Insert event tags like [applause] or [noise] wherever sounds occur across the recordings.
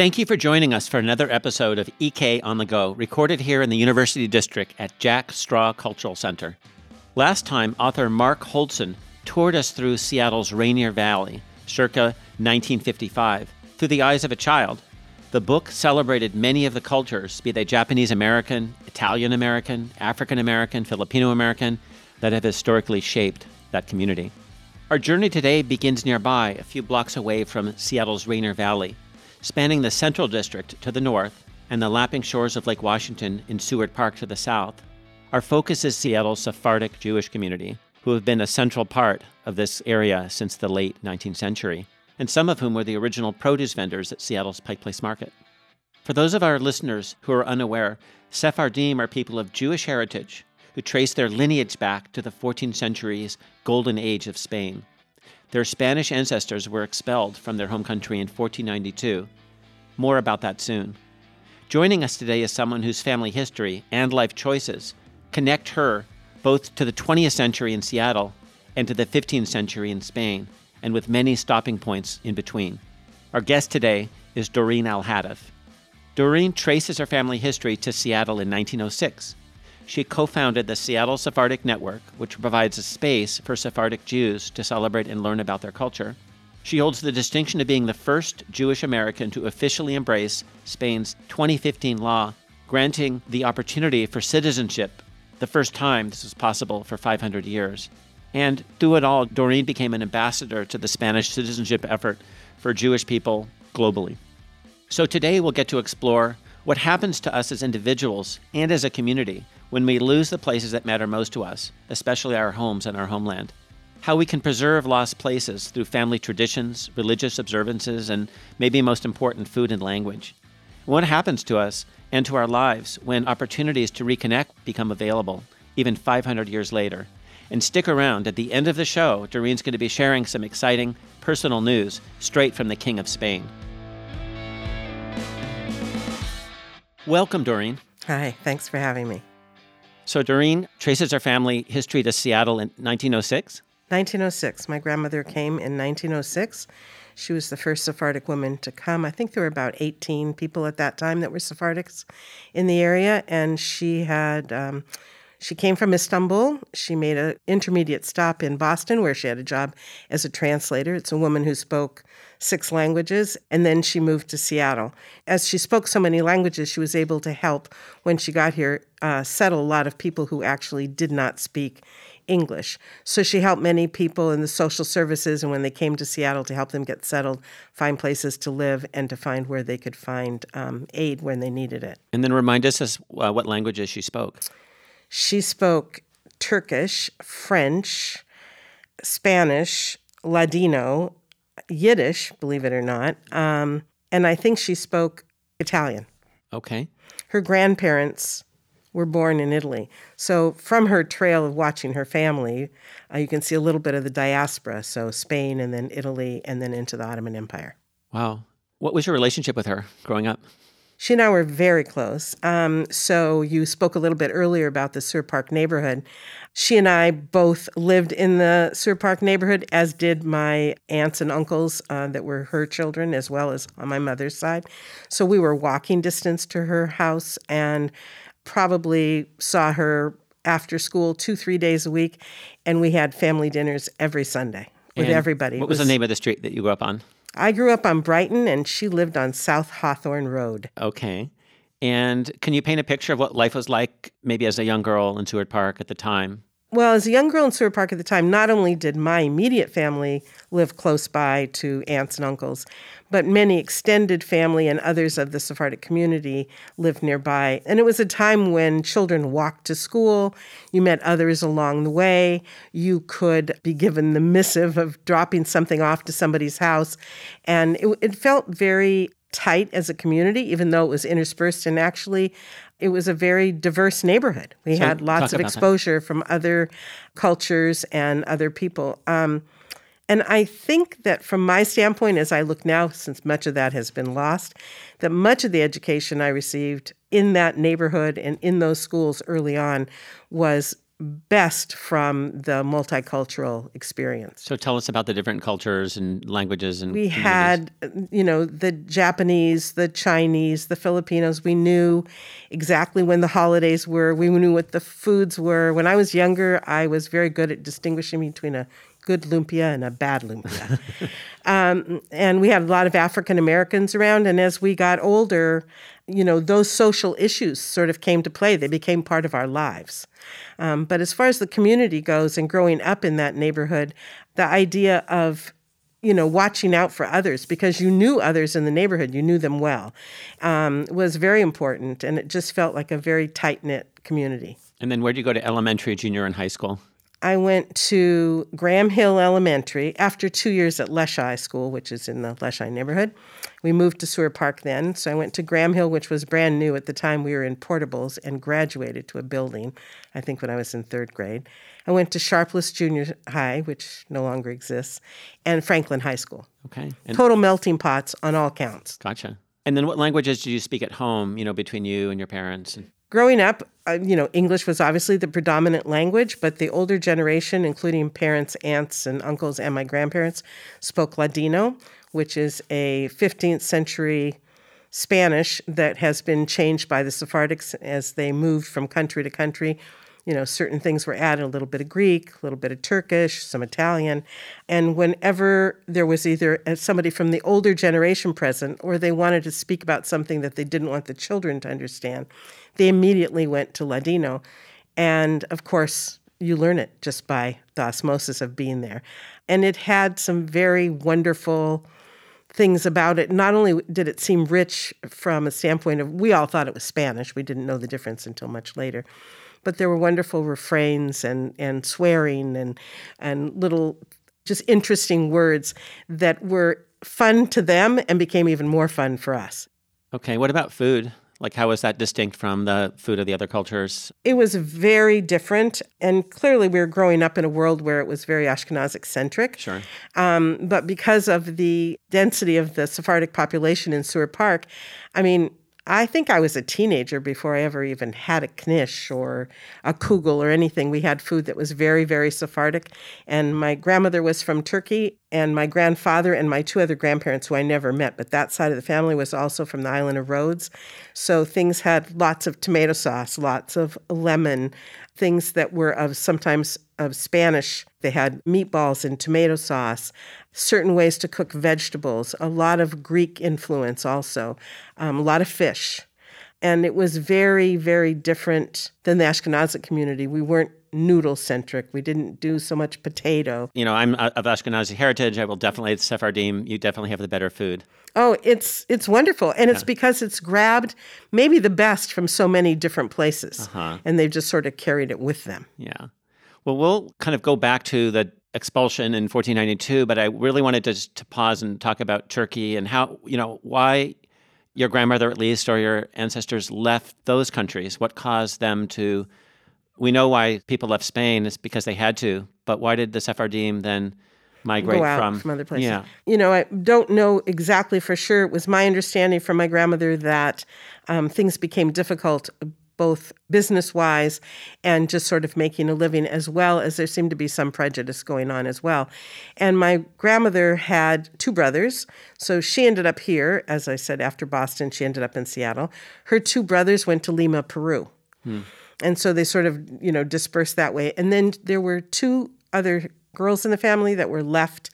Thank you for joining us for another episode of EK on the Go, recorded here in the University District at Jack Straw Cultural Center. Last time, author Mark Holdson toured us through Seattle's Rainier Valley, circa 1955, through the eyes of a child. The book celebrated many of the cultures, be they Japanese American, Italian American, African American, Filipino American, that have historically shaped that community. Our journey today begins nearby, a few blocks away from Seattle's Rainier Valley, spanning the Central District to the north and the lapping shores of Lake Washington in Seward Park to the south. Our focus is Seattle's Sephardic Jewish community, who have been a central part of this area since the late 19th century, and some of whom were the original produce vendors at Seattle's Pike Place Market. For those of our listeners who are unaware, Sephardim are people of Jewish heritage who trace their lineage back to the 14th century's golden age of Spain. Their Spanish ancestors were expelled from their home country in 1492. More about that soon. Joining us today is someone whose family history and life choices connect her both to the 20th century in Seattle and to the 15th century in Spain, and with many stopping points in between. Our guest today is Doreen Alhadeff. Doreen traces her family history to Seattle in 1906. She co founded the Seattle Sephardic Network, which provides a space for Sephardic Jews to celebrate and learn about their culture. She holds the distinction of being the first Jewish American to officially embrace Spain's 2015 law, granting the opportunity for citizenship the first time this was possible for 500 years. And through it all, Doreen became an ambassador to the Spanish citizenship effort for Jewish people globally. So today we'll get to explore what happens to us as individuals and as a community when we lose the places that matter most to us, especially our homes and our homeland. How we can preserve lost places through family traditions, religious observances, and maybe most important, food and language. What happens to us and to our lives when opportunities to reconnect become available, even 500 years later. And stick around. At the end of the show, Doreen's going to be sharing some exciting personal news straight from the King of Spain. Welcome, Doreen. Hi, thanks for having me. So, Doreen traces her family history to Seattle in 1906? 1906. My grandmother came in 1906 she was the first Sephardic woman to come. I think there were about 18 people at that time that were Sephardics in the area, and she had. Um, she came from Istanbul. She made an intermediate stop in Boston where she had a job as a translator. It's a woman who spoke six languages, and then she moved to Seattle. As she spoke so many languages, she was able to help, when she got here, uh, settle a lot of people who actually did not speak English. So she helped many people in the social services and when they came to Seattle to help them get settled, find places to live, and to find where they could find um, aid when they needed it. And then remind us uh, what languages she spoke. She spoke Turkish, French, Spanish, Ladino, Yiddish, believe it or not, um, and I think she spoke Italian. Okay. Her grandparents were born in Italy. So, from her trail of watching her family, uh, you can see a little bit of the diaspora. So, Spain and then Italy and then into the Ottoman Empire. Wow. What was your relationship with her growing up? She and I were very close. Um, so, you spoke a little bit earlier about the Seward Park neighborhood. She and I both lived in the Seward Park neighborhood, as did my aunts and uncles uh, that were her children, as well as on my mother's side. So, we were walking distance to her house. And probably saw her after school two, three days a week, and we had family dinners every Sunday with and everybody. What was, was, the name of the street that you grew up on? I grew up on Brighton, and she lived on South Hawthorne Road. Okay. And can you paint a picture of what life was like, maybe as a young girl in Seward Park at the time? Well, as a young girl in Seward Park at the time, not only did my immediate family live close by to aunts and uncles, but many extended family and others of the Sephardic community lived nearby. And it was a time when children walked to school, you met others along the way, you could be given the missive of dropping something off to somebody's house. And it, it felt very tight as a community, even though it was interspersed. And actually, it was a very diverse neighborhood. We so had lots of exposure that. from other cultures and other people. Um, and I think that from my standpoint, as I look now, since much of that has been lost, that much of the education I received in that neighborhood and in those schools early on was best from the multicultural experience. So tell us about the different cultures and languages and we had uh, you know the Japanese, the Chinese, the Filipinos. We knew exactly when the holidays were. We knew what the foods were. When I was younger, I was very good at distinguishing between a good lumpia and a bad lumpia. um, and we had a lot of African Americans around. And as we got older, you know, those social issues sort of came to play. They became part of our lives. Um, but as far as the community goes and growing up in that neighborhood, the idea of you know, watching out for others because you knew others in the neighborhood, you knew them well, um, was very important. And it just felt like a very tight knit community. And then where did you go to elementary, junior, and high school? I went to Graham Hill Elementary after two years at Leschi School, which is in the Leschi neighborhood. We moved to Seward Park then, so I went to Graham Hill, which was brand new at the time we were in portables, and graduated to a building, I think when I was in third grade. I went to Sharples Junior High, which no longer exists, and Franklin High School. Okay. And Total melting pots on all counts. Gotcha. And then what languages did you speak at home, you know, between you and your parents? Growing up, Uh, you know, English was obviously the predominant language, but the older generation, including parents, aunts, and uncles, and my grandparents, spoke Ladino, which is a 15th century Spanish that has been changed by the Sephardics as they moved from country to country. You know, certain things were added a little bit of Greek, a little bit of Turkish, some Italian. And whenever there was either uh, somebody from the older generation present or they wanted to speak about something that they didn't want the children to understand, they immediately went to Ladino. And of course, you learn it just by the osmosis of being there. And it had some very wonderful things about it. Not only did it seem rich from a standpoint of, we all thought it was Spanish, we didn't know the difference until much later. But there were wonderful refrains and, and swearing and, and little just interesting words that were fun to them and became even more fun for us. Okay, what about food? Like, how was that distinct from the food of the other cultures? It was very different. And clearly, we were growing up in a world where it was very Ashkenazic centric. Sure. Um, but because of the density of the Sephardic population in Seward Park, I mean, I think I was a teenager before I ever even had a knish or a kugel or anything. We had food that was very, very Sephardic. And my grandmother was from Turkey, and my grandfather and my two other grandparents, who I never met, but that side of the family was also from the island of Rhodes. So things had lots of tomato sauce, lots of lemon, things that were of sometimes of Spanish. They had meatballs and tomato sauce, certain ways to cook vegetables, a lot of Greek influence also, um, a lot of fish. And it was very, very different than the Ashkenazic community. We weren't noodle centric. We didn't do so much potato. You know, I'm of Ashkenazi heritage. I will definitely Sephardim. You definitely have the better food. Oh, it's it's wonderful, and it's because it's grabbed maybe the best from so many different places, uh-huh. and they've just sort of carried it with them. Yeah. Well, we'll kind of go back to the expulsion in 1492, but I really wanted to, to pause and talk about Turkey and how, you know, why your grandmother, at least, or your ancestors left those countries. What caused them to? We know why people left Spain. It's because they had to. But why did the Sephardim then migrate from, from other places? Yeah. You know, I don't know exactly for sure. It was my understanding from my grandmother that um, things became difficult both business wise and just sort of making a living, as well as there seemed to be some prejudice going on as well. And my grandmother had two brothers. So she ended up here, as I said, after Boston, she ended up in Seattle. Her two brothers went to Lima, Peru. Hmm. And so they sort of, you know, dispersed that way. And then there were two other girls in the family that were left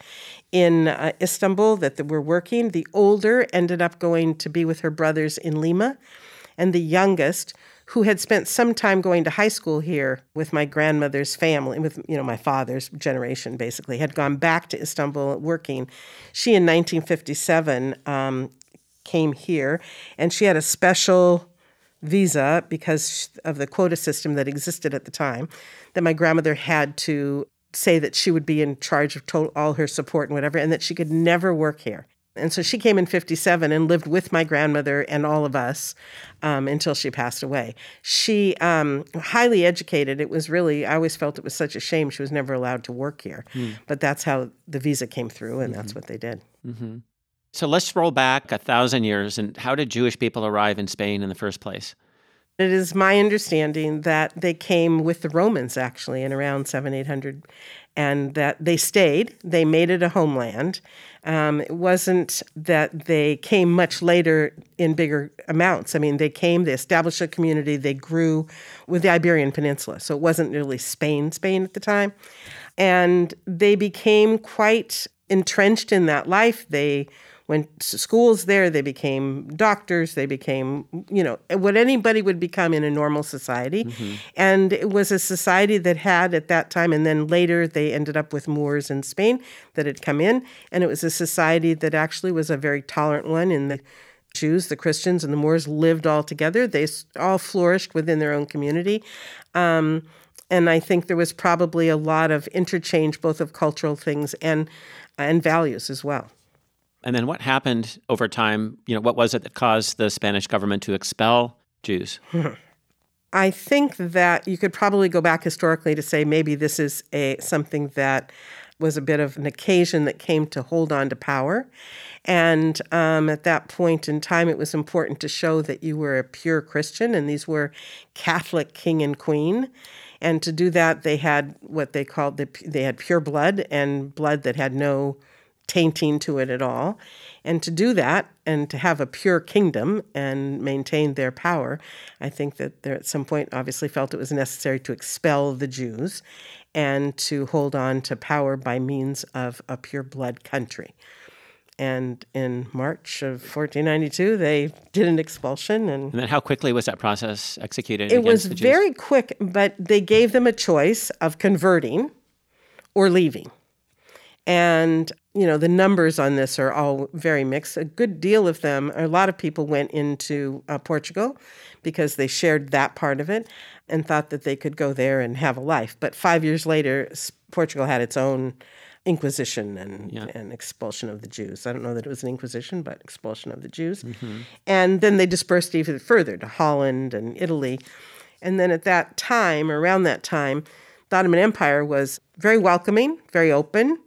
in uh, Istanbul that were working. The older ended up going to be with her brothers in Lima, and the youngest who had spent some time going to high school here with my grandmother's family, with you know my father's generation, basically had gone back to Istanbul working. She in 1957 um, came here, and she had a special visa because of the quota system that existed at the time. That my grandmother had to say that she would be in charge of all her support and whatever, and that she could never work here. And so she came in 57 and lived with my grandmother and all of us um, until she passed away. She, um, highly educated, it was really, I always felt it was such a shame she was never allowed to work here. Mm. But that's how the visa came through, and mm-hmm. that's what they did. Mm-hmm. So let's roll back a thousand years. And how did Jewish people arrive in Spain in the first place? It is my understanding that they came with the Romans actually in around 7 800 and that they stayed. They made it a homeland. Um, it wasn't that they came much later in bigger amounts. I mean, they came, they established a community, they grew with the Iberian Peninsula. So it wasn't really Spain, Spain at the time. And they became quite entrenched in that life. They went to schools there, they became doctors, they became, you know, what anybody would become in a normal society. Mm-hmm. And it was a society that had at that time, and then later they ended up with Moors in Spain that had come in. And it was a society that actually was a very tolerant one in the Jews, the Christians, and the Moors lived all together. They all flourished within their own community. Um, and I think there was probably a lot of interchange, both of cultural things and and values as well. And then what happened over time? You know, what was it that caused the Spanish government to expel Jews? [laughs] I think that you could probably go back historically to say maybe this is a something that was a bit of an occasion that came to hold on to power. And um, at that point in time, it was important to show that you were a pure Christian, and these were Catholic king and queen. And to do that, they had what they called the, they had pure blood and blood that had no tainting to it at all. And to do that and to have a pure kingdom and maintain their power, I think that they at some point obviously felt it was necessary to expel the Jews and to hold on to power by means of a pure blood country. And in March of 1492, they did an expulsion. And, and then, how quickly was that process executed? It was very quick, but they gave them a choice of converting or leaving. And, you know, the numbers on this are all very mixed. A good deal of them, a lot of people went into uh, Portugal because they shared that part of it and thought that they could go there and have a life. But five years later, Portugal had its own inquisition and, yeah. and expulsion of the Jews. I don't know that it was an inquisition, but expulsion of the Jews. Mm-hmm. And then they dispersed even further to Holland and Italy. And then at that time, around that time, the Ottoman Empire was very welcoming, very open.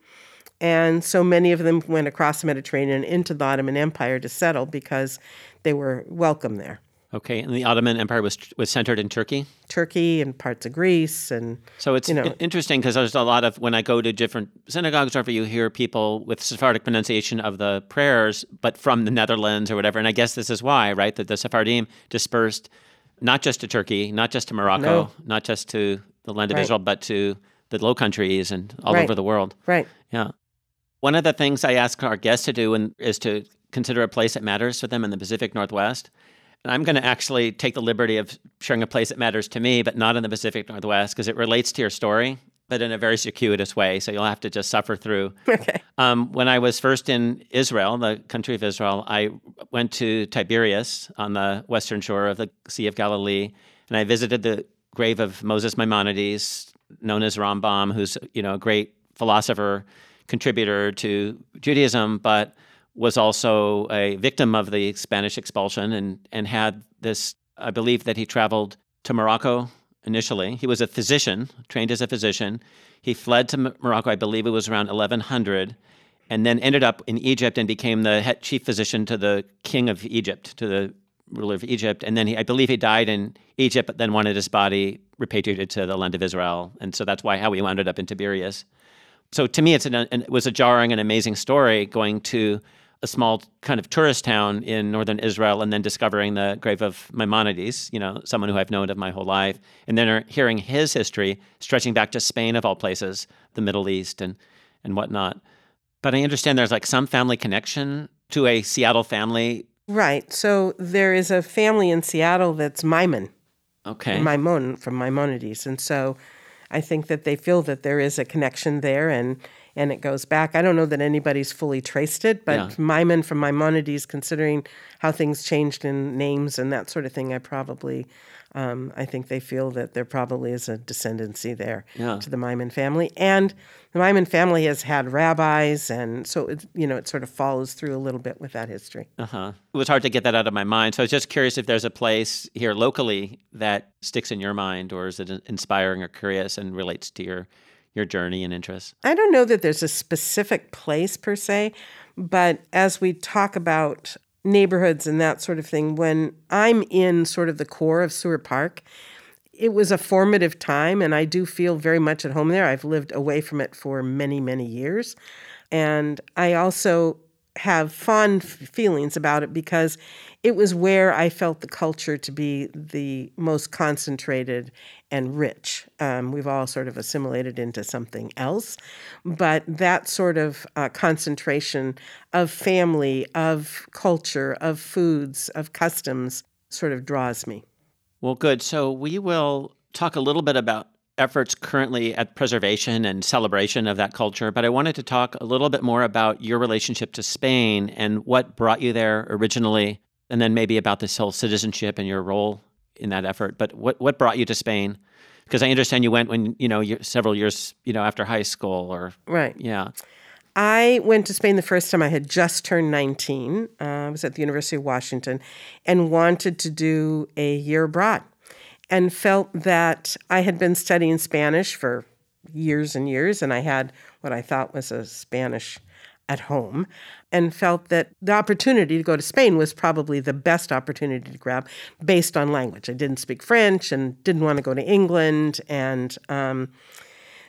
And so many of them went across the Mediterranean into the Ottoman Empire to settle because they were welcome there. Okay, and the Ottoman Empire was was centered in Turkey. Turkey and parts of Greece, and so it's you know, interesting because there's a lot of when I go to different synagogues, or you hear people with Sephardic pronunciation of the prayers, but from the Netherlands or whatever. And I guess this is why, right, that the Sephardim dispersed not just to Turkey, not just to Morocco, no. not just to the land of right. Israel, but to the Low Countries and all right. over the world. Right. Yeah. One of the things I ask our guests to do is to consider a place that matters for them in the Pacific Northwest. And I'm going to actually take the liberty of sharing a place that matters to me, but not in the Pacific Northwest because it relates to your story, but in a very circuitous way. So you'll have to just suffer through. [laughs] Okay. Um, when I was first in Israel, the country of Israel, I went to Tiberias on the western shore of the Sea of Galilee, and I visited the grave of Moses Maimonides, known as Rambam, who's you know a great philosopher contributor to Judaism, but was also a victim of the Spanish expulsion and, and had this, I believe that he traveled to Morocco initially. He was a physician, trained as a physician. He fled to Morocco, I believe it was around 1100, and then ended up in Egypt and became the chief physician to the king of Egypt, to the ruler of Egypt. And then he, I believe he died in Egypt, but then wanted his body repatriated to the land of Israel. And so that's why how he wound up in Tiberias so to me, it's an, an, it was a jarring and amazing story going to a small kind of tourist town in northern Israel and then discovering the grave of Maimonides, you know, someone who I've known of my whole life, and then er, hearing his history stretching back to Spain of all places, the Middle East and and whatnot. But I understand there's like some family connection to a Seattle family. Right. So there is a family in Seattle that's Maimon. Okay. Maimon from Maimonides. And so I think that they feel that there is a connection there and and it goes back. I don't know that anybody's fully traced it, but yeah. Maimon from Maimonides, considering how things changed in names and that sort of thing, I probably, um, I think they feel that there probably is a descendancy there yeah. to the Maimon family. And the Maimon family has had rabbis, and so it, you know it sort of follows through a little bit with that history. Uh huh. It was hard to get that out of my mind, so I was just curious if there's a place here locally that sticks in your mind, or is it inspiring or curious and relates to your your journey and interests? I don't know that there's a specific place per se, but as we talk about neighborhoods and that sort of thing, when I'm in sort of the core of Seward Park, it was a formative time, and I do feel very much at home there. I've lived away from it for many, many years. And I also have fond feelings about it because it was where I felt the culture to be the most concentrated and rich. Um, we've all sort of assimilated into something else, but that sort of uh, concentration of family, of culture, of foods, of customs sort of draws me. Well, good. So we will talk a little bit about efforts currently at preservation and celebration of that culture, but I wanted to talk a little bit more about your relationship to Spain and what brought you there originally, and then maybe about this whole citizenship and your role in that effort. But what what brought you to Spain? Because I understand you went when you know you're several years you know after high school or right. Yeah. I went to Spain the first time I had just turned 19. Uh, I was at the University of Washington and wanted to do a year abroad and felt that I had been studying Spanish for years and years, and I had what I thought was a Spanish at home, and felt that the opportunity to go to Spain was probably the best opportunity to grab based on language. I didn't speak French and didn't want to go to England, and um,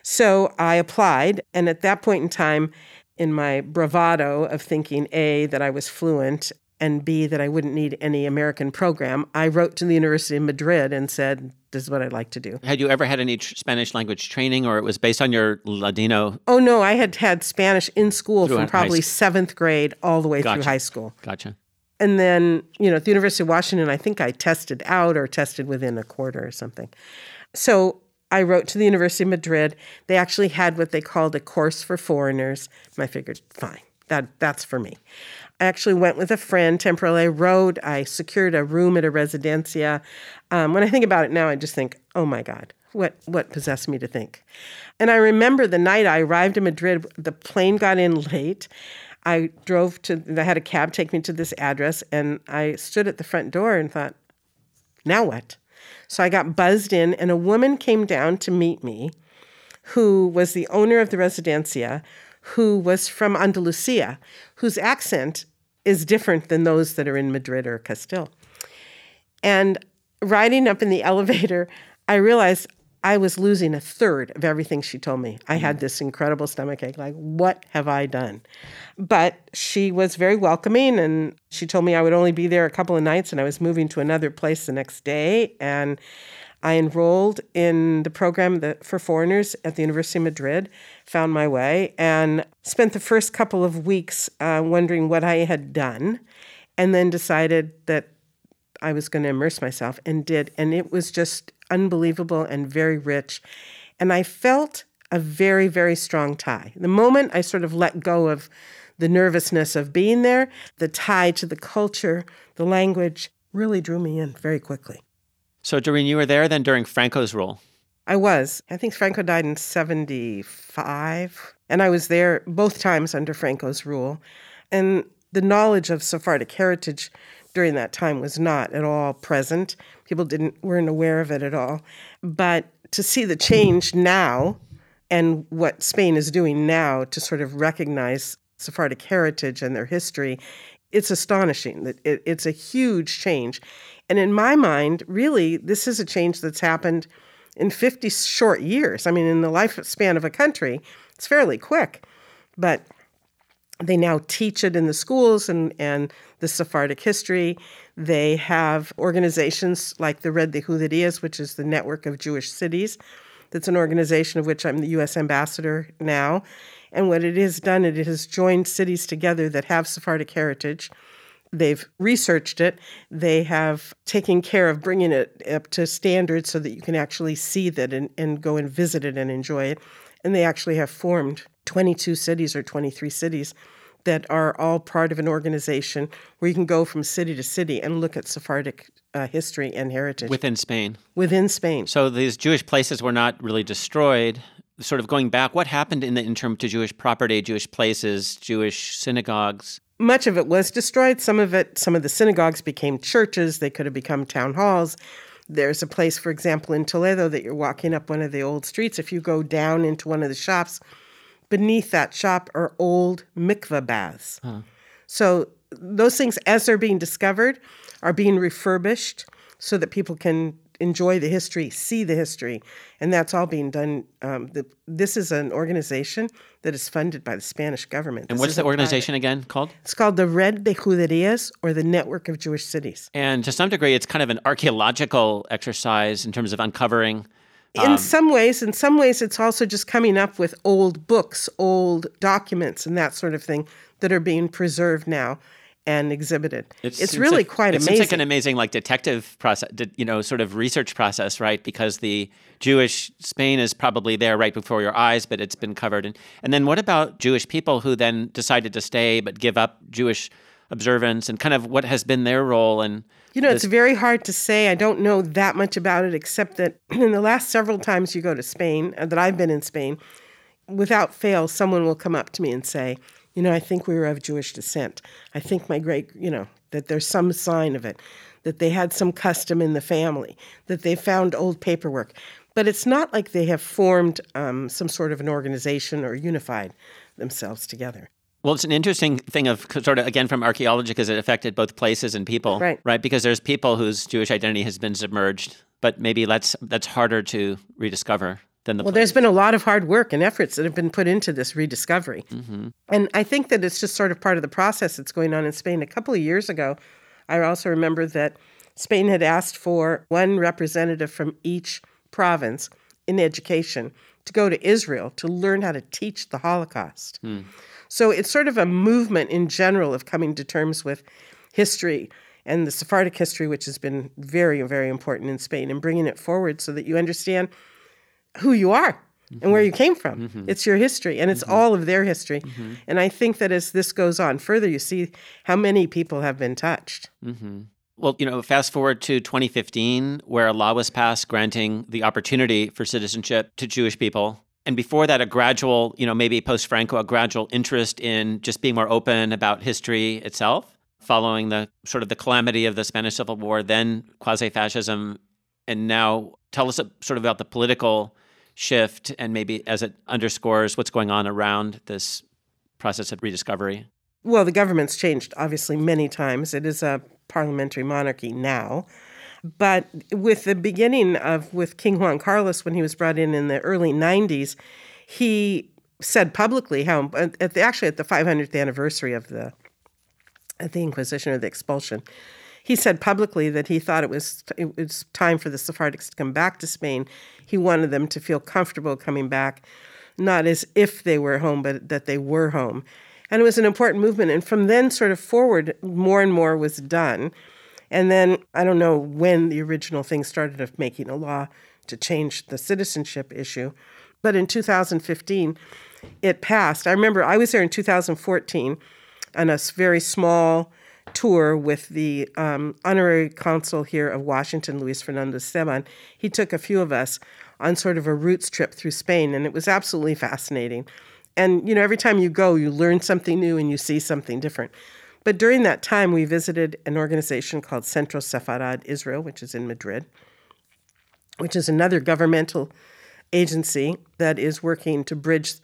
so I applied. And at that point in time, in my bravado of thinking A, that I was fluent, and B, that I wouldn't need any American program, I wrote to the University of Madrid and said, This is what I'd like to do. Had you ever had any tr- Spanish language training, or it was based on your Ladino? Oh, no, I had had Spanish in school from probably seventh grade all the way gotcha. through high school. Gotcha. And then, you know, at the University of Washington, I think I tested out or tested within a quarter or something. So I wrote to the University of Madrid. They actually had what they called a course for foreigners. And I figured, fine, that that's for me. I actually went with a friend, temporarily rode. I secured a room at a residencia. Um, when I think about it now, I just think, oh my God, what what possessed me to think? And I remember the night I arrived in Madrid, the plane got in late. I drove to, I had a cab take me to this address, and I stood at the front door and thought, now what? So I got buzzed in, and a woman came down to meet me who was the owner of the residencia, who was from Andalusia, whose accent is different than those that are in Madrid or Castile. And riding up in the [laughs] elevator, I realized I was losing a third of everything she told me. I had this incredible stomach ache. Like, what have I done? But she was very welcoming and she told me I would only be there a couple of nights and I was moving to another place the next day. And I enrolled in the program that, for foreigners at the University of Madrid, found my way, and spent the first couple of weeks uh, wondering what I had done, and then decided that I was going to immerse myself and did. And it was just unbelievable and very rich. And I felt a very, very strong tie. The moment I sort of let go of the nervousness of being there, the tie to the culture, the language really drew me in very quickly. So, Doreen, you were there then during Franco's rule? I was. I think Franco died in 75. And I was there both times under Franco's rule. And the knowledge of Sephardic heritage during that time was not at all present. People didn't weren't aware of it at all. But to see the change now and what Spain is doing now to sort of recognize Sephardic heritage and their history, it's astonishing. That it, it's a huge change. And in my mind, really, this is a change that's happened in 50 short years. I mean, in the lifespan of a country, it's fairly quick. But they now teach it in the schools and, and the Sephardic history. They have organizations like the Red de Juderías, which is the network of Jewish cities. That's an organization of which I'm the U.S. ambassador now. And what it has done, it has joined cities together that have Sephardic heritage They've researched it. They have taken care of bringing it up to standards so that you can actually see that and, and go and visit it and enjoy it. And they actually have formed 22 cities or 23 cities that are all part of an organization where you can go from city to city and look at Sephardic uh, history and heritage. Within Spain. Within Spain. So these Jewish places were not really destroyed. Sort of going back, what happened in the interim to Jewish property, Jewish places, Jewish synagogues? much of it was destroyed. Some of it, some of the synagogues became churches. They could have become town halls. There's a place, for example, in Toledo that you're walking up one of the old streets. If you go down into one of the shops, beneath that shop are old mikveh baths. Huh. So those things, as they're being discovered, are being refurbished so that people can enjoy the history, see the history, and that's all being done. Um, the, this is an organization that is funded by the Spanish government. And This what's the organization private. again called? It's called the Red de Juderías, or the Network of Jewish Cities. And to some degree, it's kind of an archaeological exercise in terms of uncovering. In some ways, in some ways, it's also just coming up with old books, old documents, and that sort of thing that are being preserved now and exhibited. It it's really like- quite it amazing. seems like an amazing like detective process, you know, sort of research process, right? Because the Jewish Spain is probably there right before your eyes, but it's been covered. And and then what about Jewish people who then decided to stay but give up Jewish observance and kind of what has been their role and You know, it's very hard to say. I don't know that much about it, except that [clears throat] in the last several times you go to Spain, uh, that I've been in Spain, without fail, someone will come up to me and say, You know, I think we were of Jewish descent. I think my great, you know, that there's some sign of it, that they had some custom in the family, that they found old paperwork. But it's not like they have formed um, some sort of an organization or unified themselves together. Well, it's an interesting thing of sort of again from archaeology because it affected both places and people, Right. Right, because there's people whose Jewish identity has been submerged, but maybe that's that's harder to rediscover than the. Well, there's been a lot of hard work and efforts that have been put into this rediscovery. Mm-hmm. And I think that it's just sort of part of the process that's going on in Spain. A couple of years ago, I also remember that Spain had asked for one representative from each province in education to go to Israel to learn how to teach the Holocaust. Hmm. So it's sort of a movement in general of coming to terms with history and the Sephardic history, which has been very, very important in Spain, and bringing it forward so that you understand who you are and where mm-hmm. you came from. Mm-hmm. It's your history, and it's mm-hmm. all of their history. And I think that as this goes on further, you see how many people have been touched. Well, you know, fast forward to 2015, where a law was passed granting the opportunity for citizenship to Jewish people. And before that, a gradual, you know, maybe post Franco, a gradual interest in just being more open about history itself, following the sort of the calamity of the Spanish Civil War, then quasi fascism. And now tell us uh, sort of about the political shift and maybe as it underscores what's going on around this process of rediscovery. Well, the government's changed obviously many times. It is a parliamentary monarchy now. But with the beginning of with King Juan Carlos when he was brought in in the early 90s, he said publicly how at the, actually at the 500th anniversary of the at the Inquisition or the expulsion, he said publicly that he thought it was it was time for the Sephardics to come back to Spain. He wanted them to feel comfortable coming back, not as if they were home, but that they were home. And it was an important movement. And from then, sort of forward, more and more was done. And then I don't know when the original thing started of making a law to change the citizenship issue, but in 2015, it passed. I remember I was there in 2014 on a very small tour with the um, honorary consul here of Washington, Luis Fernando Esteban. He took a few of us on sort of a roots trip through Spain, and it was absolutely fascinating. And you know, every time you go, you learn something new and you see something different. But during that time, we visited an organization called Centro Sefarad Israel, which is in Madrid, which is another governmental agency that is working to bridge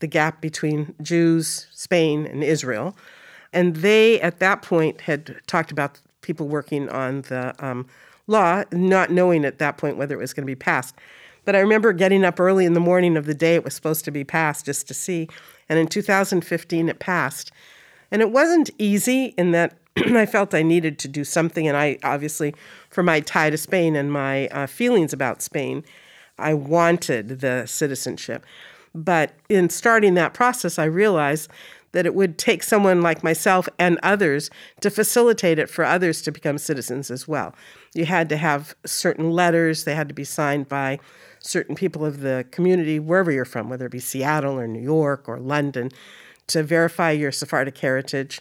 the gap between Jews, Spain, and Israel. And they, at that point, had talked about people working on the um, law, not knowing at that point whether it was going to be passed. But I remember getting up early in the morning of the day it was supposed to be passed just to see. And in 2015, it passed. And it wasn't easy in that [clears throat] I felt I needed to do something. And I obviously, for my tie to Spain and my uh, feelings about Spain, I wanted the citizenship. But in starting that process, I realized that it would take someone like myself and others to facilitate it for others to become citizens as well. You had to have certain letters, they had to be signed by certain people of the community, wherever you're from, whether it be Seattle or New York or London, to verify your Sephardic heritage.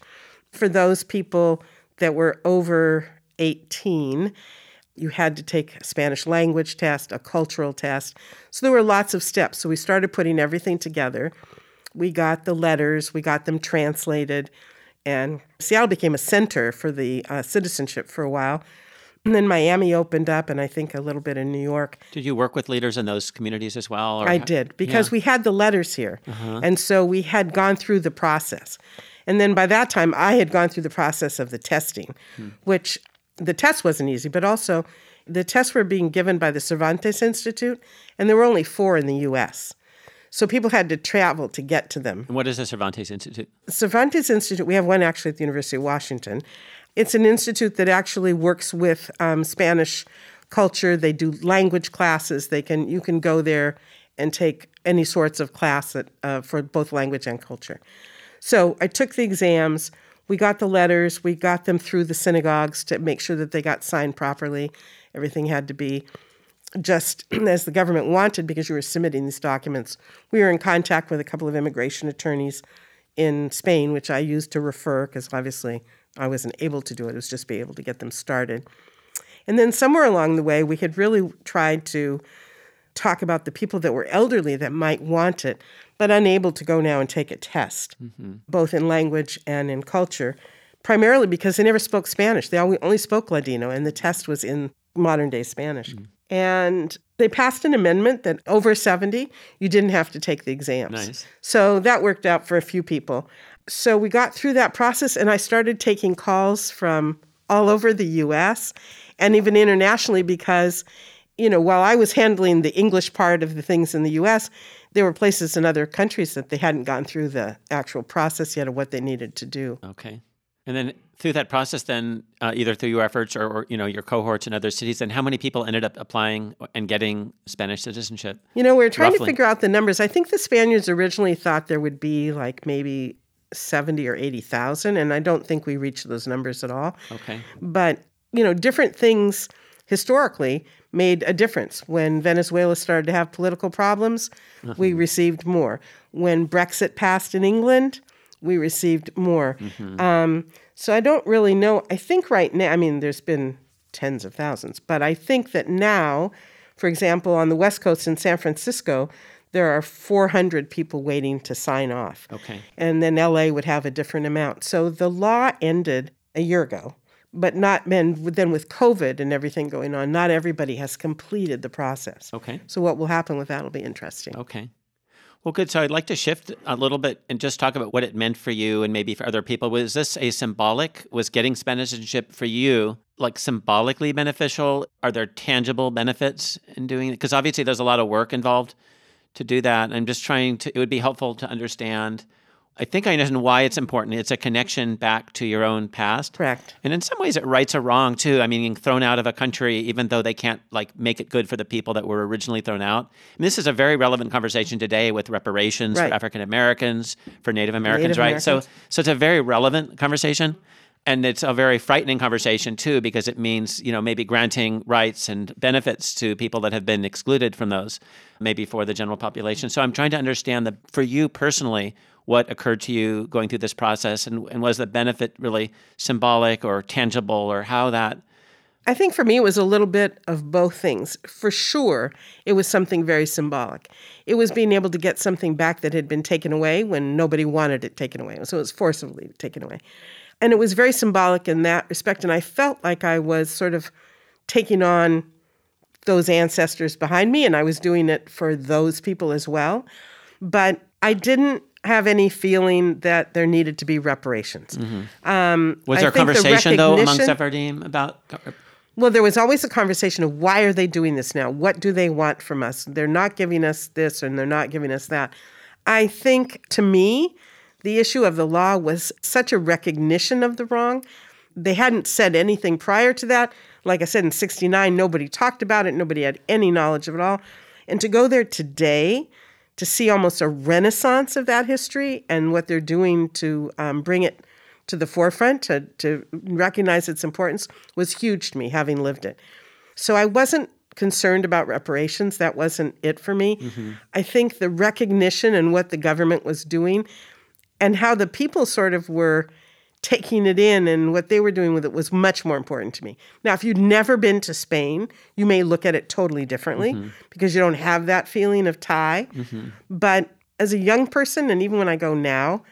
For those people that were over 18, you had to take a Spanish language test, a cultural test. So there were lots of steps. So we started putting everything together. We got the letters, we got them translated, and Seattle became a center for the uh, citizenship for a while. And then Miami opened up, and I think a little bit in New York. Did you work with leaders in those communities as well? Or I did because we had the letters here, and so we had gone through the process. And then by that time, I had gone through the process of the testing, which the test wasn't easy, but also the tests were being given by the Cervantes Institute, and there were only four in the US. So people had to travel to get to them. And what is the Cervantes Institute? Cervantes Institute, we have one actually at the University of Washington. It's an institute that actually works with um, Spanish culture. They do language classes. They can you can go there and take any sorts of class that, uh, for both language and culture. So I took the exams. We got the letters. We got them through the synagogues to make sure that they got signed properly. Everything had to be just [clears throat] as the government wanted because you were submitting these documents. We were in contact with a couple of immigration attorneys in Spain, which I used to refer because obviously I wasn't able to do it. It was just be able to get them started. And then somewhere along the way, we had really tried to talk about the people that were elderly that might want it, but unable to go now and take a test, mm-hmm. both in language and in culture, primarily because they never spoke Spanish. They only only spoke Ladino, and the test was in modern day Spanish. Mm-hmm. And they passed an amendment that over 70, you didn't have to take the exams. Nice. So that worked out for a few people. So we got through that process, and I started taking calls from all over the US and even internationally because, you know, while I was handling the English part of the things in the US, there were places in other countries that they hadn't gone through the actual process yet of what they needed to do. Okay. And then through that process, then uh, either through your efforts or, or you know your cohorts in other cities, then how many people ended up applying and getting Spanish citizenship? You know, we are trying to figure out the numbers. I think the Spaniards originally thought there would be like maybe 70 or 80,000, and I don't think we reached those numbers at all. Okay. But, you know, different things historically made a difference. When Venezuela started to have political problems, we received more. When Brexit passed in England, we received more. Um, so I don't really know. I think right now, I mean, there's been tens of thousands, but I think that now, for example, on the West Coast in San Francisco, there are 400 people waiting to sign off. Okay. And then LA would have a different amount. So the law ended a year ago, but not then then with COVID and everything going on, not everybody has completed the process. Okay. So what will happen with that will be interesting. Okay. Well, good. So I'd like to shift a little bit and just talk about what it meant for you and maybe for other people. Was this a symbolic? Was getting Spanish citizenship for you like symbolically beneficial? Are there tangible benefits in doing it? Because obviously there's a lot of work involved to do that. I'm just trying to, it would be helpful to understand. I think I understand why it's important. It's a connection back to your own past. Correct. And in some ways, it rights a wrong too. I mean, being thrown out of a country, even though they can't like make it good for the people that were originally thrown out. And this is a very relevant conversation today with reparations Right. for African Americans, for Native Americans, Native right? So, Americans. so it's a very relevant conversation, and it's a very frightening conversation too, because it means you know maybe granting rights and benefits to people that have been excluded from those, maybe for the general population. So I'm trying to understand that for you personally what occurred to you going through this process and, and was the benefit really symbolic or tangible or how that I think for me, it was a little bit of both things. For sure, it was something very symbolic. It was being able to get something back that had been taken away when nobody wanted it taken away. So it was forcibly taken away. And it was very symbolic in that respect. And I felt like I was sort of taking on those ancestors behind me, and I was doing it for those people as well. But I didn't have any feeling that there needed to be reparations. Um, was I there a think the conversation though among Sephardim about well, there was always a conversation of why are they doing this now? What do they want from us? They're not giving us this and they're not giving us that. I think to me, the issue of the law was such a recognition of the wrong. They hadn't said anything prior to that. Like I said, in 69, nobody talked about it, nobody had any knowledge of it all. And to go there today, to see almost a renaissance of that history and what they're doing to um, bring it to the forefront, to, to recognize its importance, was huge to me, having lived it. So I wasn't concerned about reparations. That wasn't it for me. I think the recognition and what the government was doing and how the people sort of were taking it in and what they were doing with it was much more important to me. Now, if you'd never been to Spain, you may look at it totally differently mm-hmm. because you don't have that feeling of tie. Mm-hmm. But as a young person, and even when I go now,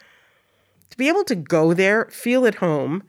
to be able to go there, feel at home,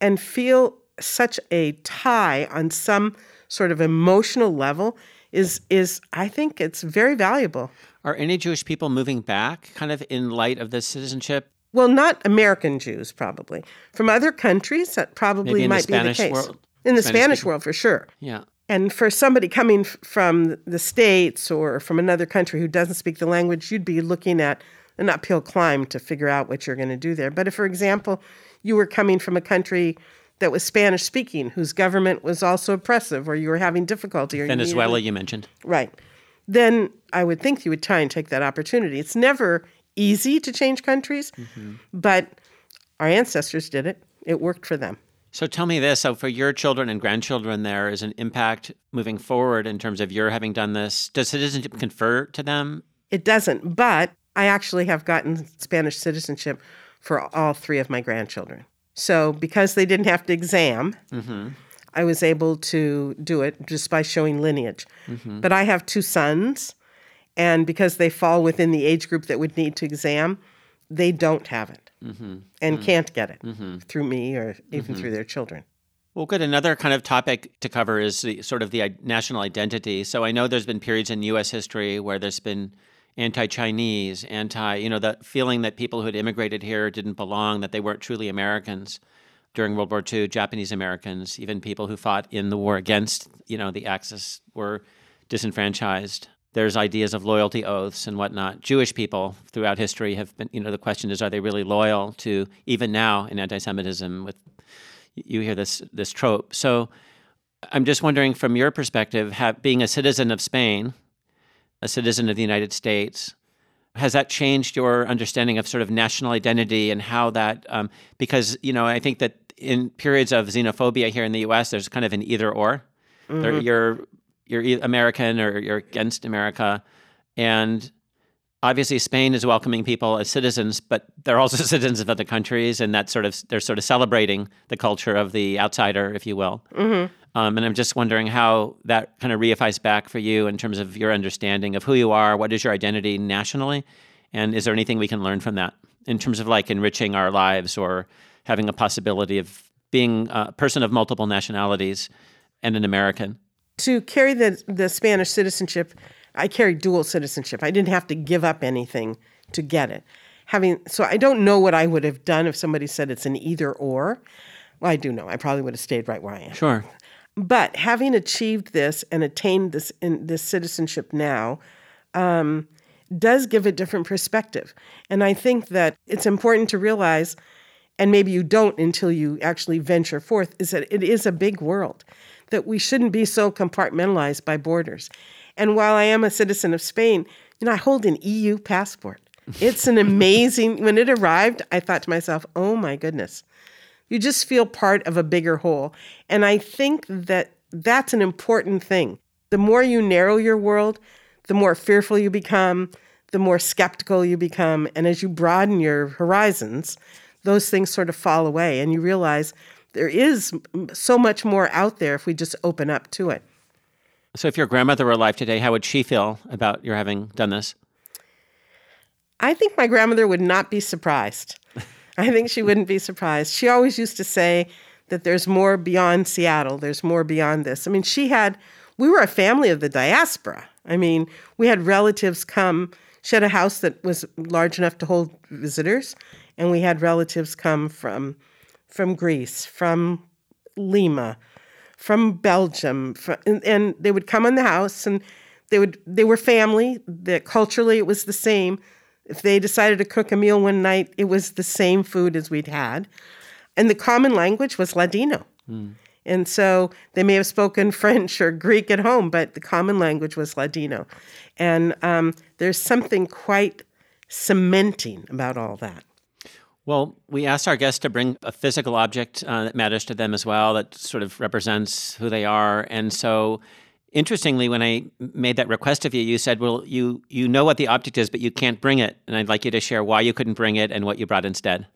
and feel such a tie on some sort of emotional level is is I think it's very valuable. Are any Jewish people moving back kind of in light of this citizenship? Well, not American Jews, probably. From other countries, that probably in the might be the case. world? In the Spanish Spanish world, for sure. Yeah. And for somebody coming f- from the States or from another country who doesn't speak the language, you'd be looking at an uphill climb to figure out what you're going to do there. But if, for example, you were coming from a country that was Spanish speaking, whose government was also oppressive, or you were having difficulty, or you needed- Venezuela, you mentioned. Right. Then I would think you would try and take that opportunity. It's never easy to change countries, mm-hmm. but our ancestors did it. It worked for them. So tell me this. So for your children and grandchildren, there is an impact moving forward in terms of your having done this. Does citizenship confer to them? It doesn't, but I actually have gotten Spanish citizenship for all three of my grandchildren. So because they didn't have to exam, mm-hmm. I was able to do it just by showing lineage. Mm-hmm. But I have two sons, and because they fall within the age group that would need to exam, they don't have it mm-hmm. and mm. can't get it mm-hmm. through me or even mm-hmm. through their children. Well, good. Another kind of topic to cover is the sort of the uh, national identity. So I know there's been periods in U.S. history where there's been anti-Chinese, anti, you know, the feeling that people who had immigrated here didn't belong, that they weren't truly Americans during World War II. Japanese Americans, even people who fought in the war against, you know, the Axis, were disenfranchised. There's ideas of loyalty oaths and whatnot. Jewish people throughout history have been, you know, the question is, are they really loyal to even now in anti-Semitism with you hear this this trope. So I'm just wondering, from your perspective, have, being a citizen of Spain, a citizen of the United States, has that changed your understanding of sort of national identity and how that? Um, because you know, I think that in periods of xenophobia here in the U.S., there's kind of an either or. There- You're you're American or you're against America, and obviously Spain is welcoming people as citizens, but they're also [laughs] citizens of other countries, and that sort of they're sort of celebrating the culture of the outsider, if you will. Um, and I'm just wondering how that kind of reifies back for you in terms of your understanding of who you are, what is your identity nationally, and is there anything we can learn from that in terms of like enriching our lives or having a possibility of being a person of multiple nationalities and an American? To carry the, the Spanish citizenship, I carried dual citizenship. I didn't have to give up anything to get it. Having so I don't know what I would have done if somebody said it's an either or. Well, I do know. I probably would have stayed right where I am. Sure. But having achieved this and attained this in this citizenship now, um, does give a different perspective. And I think that it's important to realize, and maybe you don't until you actually venture forth, is that it is a big world, that we shouldn't be so compartmentalized by borders. And while I am a citizen of Spain, you know, I hold an EU passport. It's an [laughs] amazing, when it arrived, I thought to myself, oh my goodness, you just feel part of a bigger whole. And I think that that's an important thing. The more you narrow your world, the more fearful you become, the more skeptical you become. And as you broaden your horizons, those things sort of fall away. And you realize there is so much more out there if we just open up to it. So, if your grandmother were alive today, how would she feel about your having done this? I think my grandmother would not be surprised. [laughs] I think she wouldn't be surprised. She always used to say that there's more beyond Seattle, there's more beyond this. I mean, she had, we were a family of the diaspora. I mean, we had relatives come. She had a house that was large enough to hold visitors, and we had relatives come from from Greece, from Lima, from Belgium, fr and, and they would come in the house, and they would they were family. That culturally it was the same. If they decided to cook a meal one night, it was the same food as we'd had, and the common language was Ladino. And so they may have spoken [laughs] French or Greek at home, but the common language was Ladino. And um, there's something quite cementing about all that. Well, we asked our guests to bring a physical object uh, that matters to them as well, that sort of represents who they are. And so, interestingly, when I made that request of you, you said, "Well, you you know what the object is, but you can't bring it." And I'd like you to share why you couldn't bring it and what you brought instead.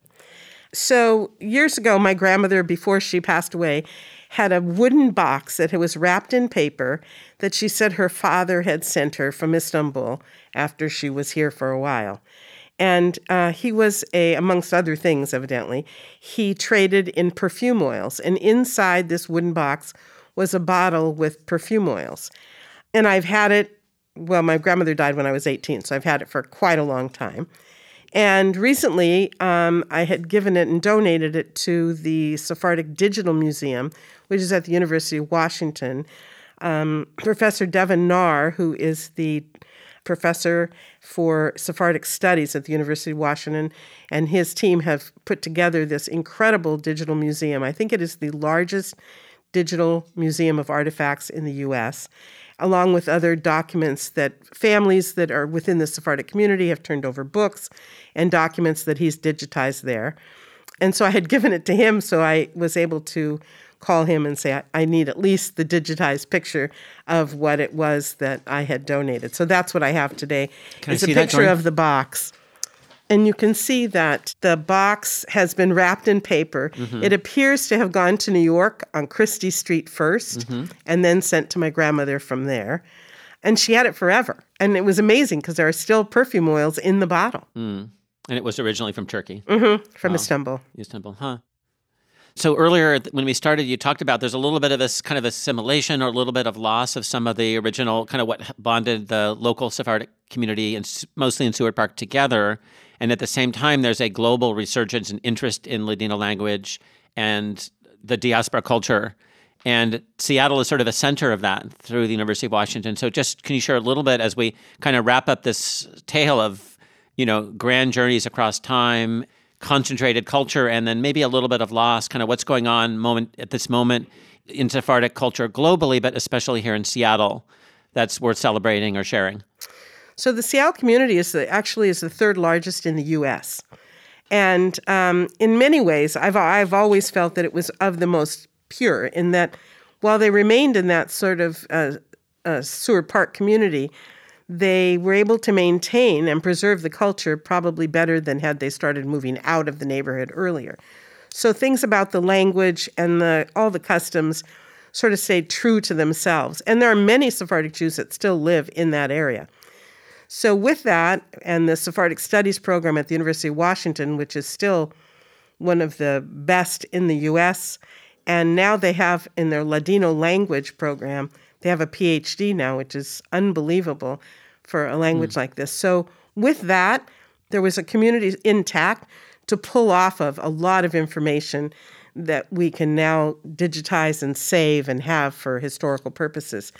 So, years ago, my grandmother, before she passed away, had a wooden box that was wrapped in paper that she said her father had sent her from Istanbul after she was here for a while. And uh, he was a, amongst other things, evidently, he traded in perfume oils. And inside this wooden box was a bottle with perfume oils. And I've had it, well, my grandmother died when I was 18, so I've had it for quite a long time. And recently, um, I had given it and donated it to the Sephardic Digital Museum, which is at the University of Washington. Um, professor Devin Naar, who is the professor for Sephardic Studies at the University of Washington, and his team have put together this incredible digital museum. I think it is the largest digital museum of artifacts in the U.S., along with other documents that families that are within the Sephardic community have turned over books and documents that he's digitized there. And so I had [laughs] given it to him, so I was able to call him and say, I, need at least the digitized picture of what it was that I had donated. So that's what I have today. Can it's a picture of the box. And you can see that the box has been wrapped in paper. Mm-hmm. It appears to have gone to New York on Chrystie Street 1st mm-hmm. and then sent to my grandmother from there. And she had it forever. And it was amazing because there are still perfume oils in the bottle. Mm. And it was originally from Turkey? Mm-hmm. From Istanbul. Istanbul, huh? So earlier when we started, you talked about there's a little bit of this kind of assimilation or a little bit of loss of some of the original kind of what bonded the local Sephardic community and mostly in Seward Park together. And at the same time, there's a global resurgence and interest in Ladino language and the diaspora culture. And Seattle is sort of a center of that through the University of Washington. So, just can you share a little bit as we kind of wrap up this tale of, you know, grand journeys across time, concentrated culture, and then maybe a little bit of loss, kind of what's going on moment at this moment in Sephardic culture globally, but especially here in Seattle, that's worth celebrating or sharing. So the Seattle community is the, actually is the third largest in the U.S. And um, in many ways, I've I've always felt that it was of the most pure. In that, while they remained in that sort of uh, uh, Seward Park community, they were able to maintain and preserve the culture probably better than had they started moving out of the neighborhood earlier. So things about the language and the all the customs sort of stayed true to themselves. And there are many Sephardic Jews that still live in that area. So, with that, and the Sephardic Studies program at the University of Washington, which is still one of the best in the US, and now they have in their Ladino language program, they have a PhD now, which is unbelievable for a language mm. like this. So, with that, there was a community intact to pull off of a lot of information that we can now digitize and save and have for historical purposes.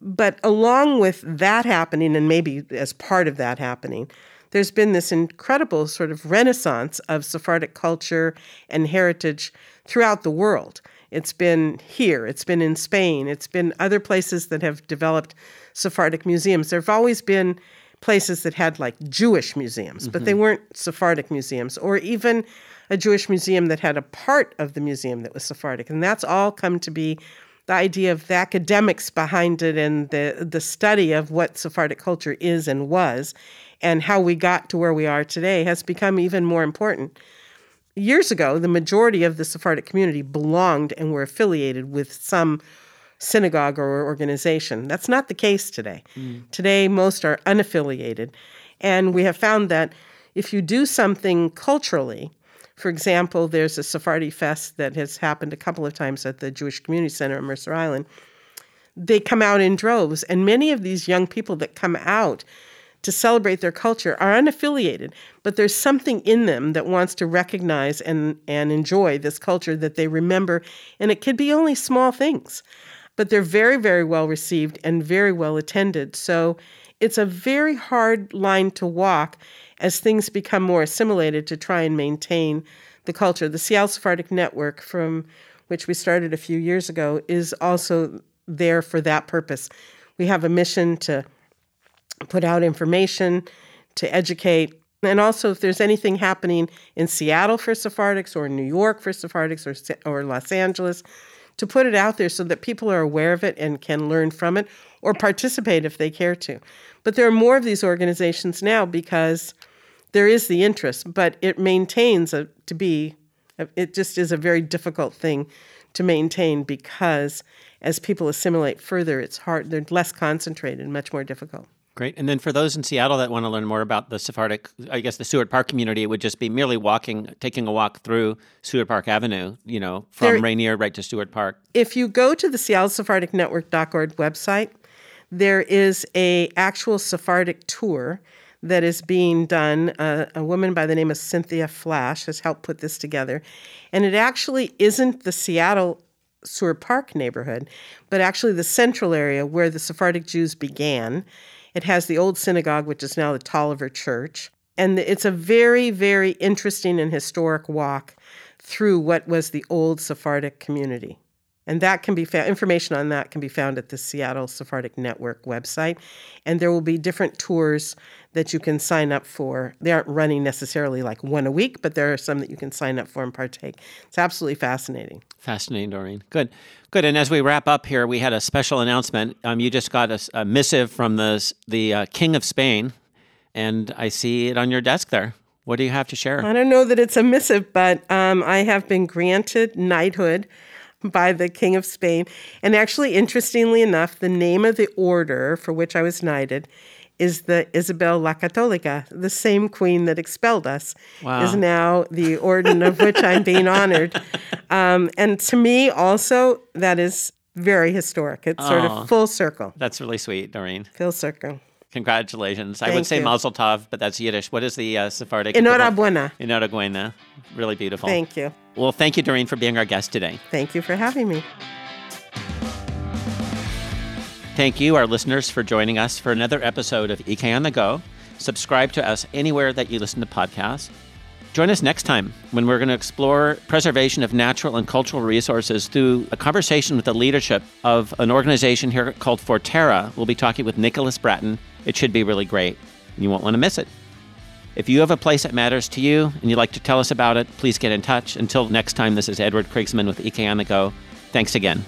But along with that happening, and maybe as part of that happening, there's been this incredible sort of renaissance of Sephardic culture and heritage throughout the world. It's been here, it's been in Spain, it's been other places that have developed Sephardic museums. There have always been places that had like Jewish museums, mm-hmm. but they mm-hmm. weren't Sephardic museums, or even a Jewish museum that had a part of the museum that was Sephardic. And that's all come to be the idea of the academics behind it and the, the study of what Sephardic culture is and was and how we got to where we are today has become even more important. Years ago, the majority of the Sephardic community belonged and were affiliated with some synagogue or organization. That's not the case today. Mm. Today, most are unaffiliated. And we have found that if you do something culturally, for example, there's a Sephardi fest that has happened a couple of times at the Jewish Community Center in Mercer Island. They come out in droves, and many of these young people that come out to celebrate their culture are unaffiliated, but there's something in them that wants to recognize and, and enjoy this culture that they remember, and it could be only small things. But they're very, very well received and very well attended. So it's a very hard line to walk as things become more assimilated to try and maintain the culture. The Seattle Sephardic Network, from which we started a few years ago, is also there for that purpose. We have a mission to put out information, to educate, and also if there's anything happening in Seattle for Sephardics or New York for Sephardics or, or Los Angeles, to put it out there so that people are aware of it and can learn from it or participate if they care to. But there are more of these organizations now because there is the interest, but it maintains a, to be, it just is a very difficult thing to maintain because as people assimilate further, it's hard, they're less concentrated, much more difficult. Great. And then for those in Seattle that want to learn more about the Sephardic, I guess the Seward Park community, it would just be merely walking, taking a walk through Seward Park Avenue, you know, from there, Rainier right to Seward Park. If you go to the Seattle Sephardic Network.org website, there is a actual Sephardic tour that is being done. Uh, a woman by the name of Cynthia Flash has helped put this together. And it actually isn't the Seattle Seward Park neighborhood, but actually the central area where the Sephardic Jews began. It has the old synagogue, which is now the Tolliver Church. And it's a very, very interesting and historic walk through what was the old Sephardic community. And that can be found, information on that can be found at the Seattle Sephardic Network website. And there will be different tours that you can sign up for. They aren't running necessarily like one a week, but there are some that you can sign up for and partake. It's absolutely fascinating. Fascinating, Doreen. Good. Good. And as we wrap up here, we had a special announcement. Um, you just got a, a missive from the, the uh, King of Spain, and I see it on your desk there. What do you have to share? I don't know that it's a missive, but um, I have been granted knighthood by the King of Spain. And actually, interestingly enough, the name of the order for which I was knighted is the Isabel la Católica, the same queen that expelled us, wow. is now the orden of which I'm being honored. [laughs] Um, and to me, also, that is very historic. It's oh, sort of full circle. That's really sweet, Doreen. Full circle. Congratulations. Thank I would say you. Mazel Tov, but that's Yiddish. What is the uh, Sephardic? Enhorabuena. Enhorabuena. Really beautiful. Thank you. Well, thank you, Doreen, for being our guest today. Thank you for having me. Thank you, our listeners, for joining us for another episode of EK on the Go. Subscribe to us anywhere that you listen to podcasts. Join us next time when we're going to explore preservation of natural and cultural resources through a conversation with the leadership of an organization here called Forterra. We'll be talking with Nicholas Bratton. It should be really great. You won't want to miss it. If you have a place that matters to you and you'd like to tell us about it, please get in touch. Until next time, this is Edward Krigsman with EK on the Go. Thanks again.